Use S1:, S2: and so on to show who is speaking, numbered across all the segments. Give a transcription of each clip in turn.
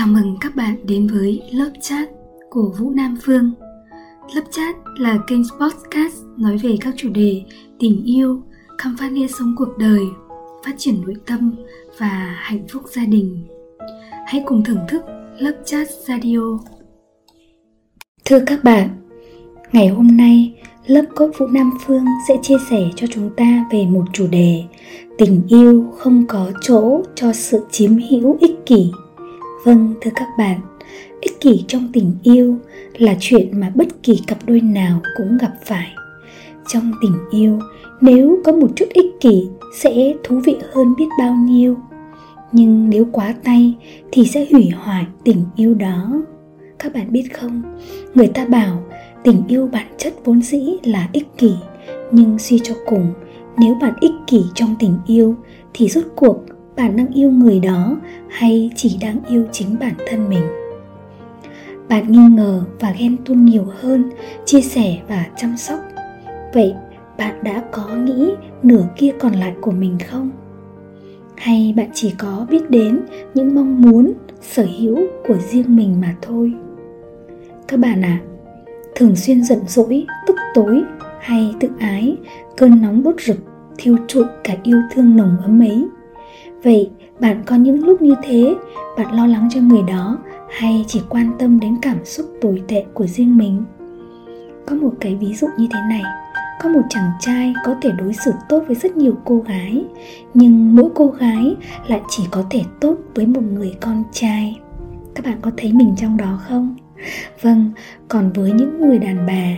S1: Chào mừng các bạn đến với lớp chat của Vũ Nam Phương. Lớp chat là kênh podcast nói về các chủ đề tình yêu, khám phá nghĩa sống cuộc đời, phát triển nội tâm và hạnh phúc gia đình. Hãy cùng thưởng thức lớp chat radio. Thưa các bạn, ngày hôm nay lớp cốt Vũ Nam Phương sẽ chia sẻ cho chúng ta về một chủ đề tình yêu không có chỗ cho sự chiếm hữu ích kỷ Vâng thưa các bạn, ích kỷ trong tình yêu là chuyện mà bất kỳ cặp đôi nào cũng gặp phải. Trong tình yêu, nếu có một chút ích kỷ sẽ thú vị hơn biết bao nhiêu. Nhưng nếu quá tay thì sẽ hủy hoại tình yêu đó. Các bạn biết không, người ta bảo tình yêu bản chất vốn dĩ là ích kỷ, nhưng suy cho cùng, nếu bạn ích kỷ trong tình yêu thì rốt cuộc bạn đang yêu người đó hay chỉ đang yêu chính bản thân mình? Bạn nghi ngờ và ghen tuông nhiều hơn, chia sẻ và chăm sóc. Vậy bạn đã có nghĩ nửa kia còn lại của mình không? Hay bạn chỉ có biết đến những mong muốn, sở hữu của riêng mình mà thôi? Các bạn à thường xuyên giận dỗi, tức tối hay tự ái, cơn nóng đốt rực thiêu trụi cả yêu thương nồng ấm ấy vậy, bạn có những lúc như thế, bạn lo lắng cho người đó hay chỉ quan tâm đến cảm xúc tồi tệ của riêng mình? Có một cái ví dụ như thế này, có một chàng trai có thể đối xử tốt với rất nhiều cô gái, nhưng mỗi cô gái lại chỉ có thể tốt với một người con trai. Các bạn có thấy mình trong đó không? Vâng còn với những người đàn bà,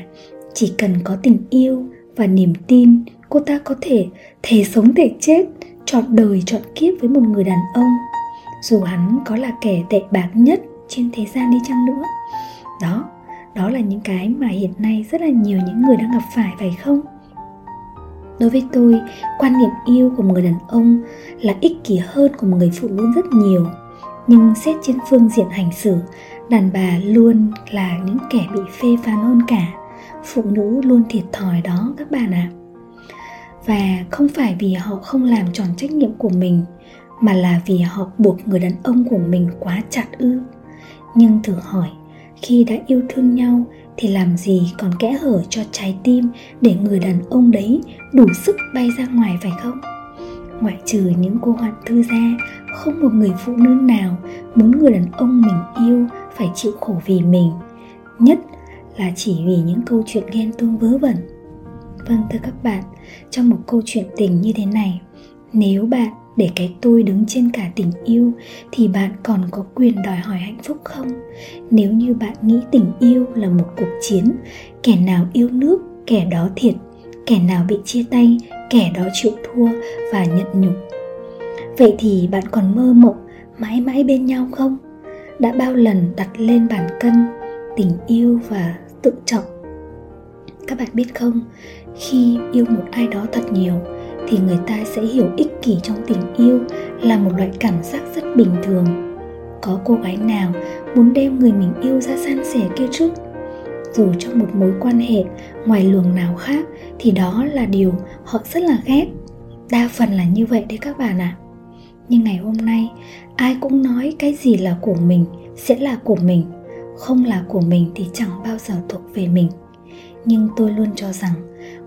S1: chỉ cần có tình yêu và niềm tin cô ta có thể thể sống thể chết, chọn đời, chọn kiếp với một người đàn ông. Dù hắn có là kẻ tệ bạc nhất trên thế gian đi chăng nữa. Đó đó là những cái mà hiện nay rất là nhiều những người đang gặp phải phải không? Đối với tôi, quan niệm yêu của một người đàn ông là ích kỷ hơn của một người phụ nữ rất nhiều. Nhưng xét trên phương diện hành xử, đàn bà luôn là những kẻ bị phê phán hơn cả. Phụ nữ luôn thiệt thòi đó, các bạn ạ. à và không phải vì họ không làm tròn trách nhiệm của mình, mà là vì họ buộc người đàn ông của mình quá chặt ư. Nhưng thử hỏi, khi đã yêu thương nhau thì làm gì còn kẽ hở cho trái tim để người đàn ông đấy đủ sức bay ra ngoài phải không? Ngoại trừ những cô hoạn thư gia, không một người phụ nữ nào muốn người đàn ông mình yêu phải chịu khổ vì mình, nhất là chỉ vì những câu chuyện ghen tuông vớ vẩn. Vâng thưa các bạn, trong một câu chuyện tình như thế này, nếu bạn để cái tôi đứng trên cả tình yêu thì bạn còn có quyền đòi hỏi hạnh phúc không? Nếu như bạn nghĩ tình yêu là một cuộc chiến, kẻ nào yêu nước, kẻ đó thiệt, kẻ nào bị chia tay, kẻ đó chịu thua và nhận nhục. Vậy thì bạn còn mơ mộng mãi mãi bên nhau không? Đã bao lần đặt lên bàn cân tình yêu và tự trọng các bạn biết không? Khi yêu một ai đó thật nhiều, thì người ta sẽ hiểu ích kỷ trong tình yêu là một loại cảm giác rất bình thường. Có cô gái nào muốn đem người mình yêu ra san sẻ kia chứ? Dù trong một mối quan hệ ngoài luồng nào khác, thì đó là điều họ rất là ghét. Đa phần là như vậy đấy các bạn ạ. À. nhưng ngày hôm nay, ai cũng nói cái gì là của mình sẽ là của mình, không là của mình thì chẳng bao giờ thuộc về mình nhưng tôi luôn cho rằng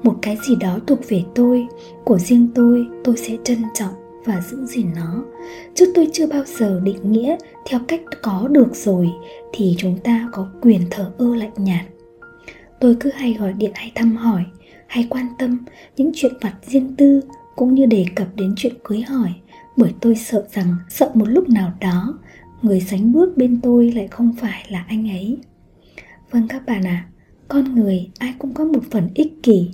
S1: một cái gì đó thuộc về tôi của riêng tôi tôi sẽ trân trọng và giữ gìn nó. Chứ tôi chưa bao giờ định nghĩa theo cách có được rồi thì chúng ta có quyền thờ ơ lạnh nhạt. Tôi cứ hay gọi điện hay thăm hỏi hay quan tâm những chuyện vặt riêng tư cũng như đề cập đến chuyện cưới hỏi bởi tôi sợ rằng sợ một lúc nào đó người sánh bước bên tôi lại không phải là anh ấy. Vâng các bạn ạ à, con người ai cũng có một phần ích kỷ,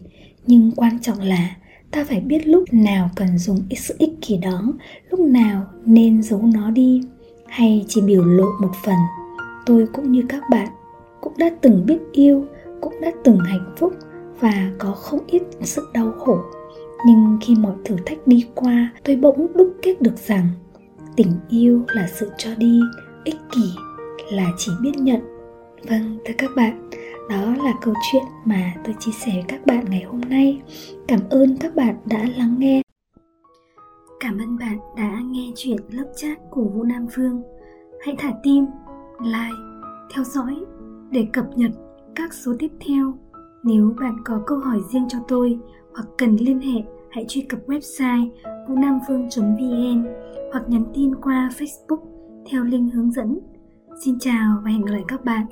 S1: nhưng quan trọng là ta phải biết lúc nào cần dùng sự ích kỷ đó, lúc nào nên giấu nó đi, hay chỉ biểu lộ một phần. Tôi cũng như các bạn cũng đã từng biết yêu, cũng đã từng hạnh phúc và có không ít sự đau khổ. Nhưng khi mọi thử thách đi qua, tôi bỗng đúc kết được rằng tình yêu là sự cho đi, ích kỷ là chỉ biết nhận. Vâng thưa các bạn đó là câu chuyện mà tôi chia sẻ với các bạn ngày hôm nay cảm ơn các bạn đã lắng nghe cảm ơn bạn đã nghe chuyện lớp chat của vũ nam phương hãy thả tim, like, theo dõi để cập nhật các số tiếp theo. Nếu bạn có câu hỏi riêng cho tôi hoặc cần liên hệ, hãy truy cập website vũ vn hoặc nhắn tin qua Facebook theo link hướng dẫn. Xin chào và hẹn gặp lại các bạn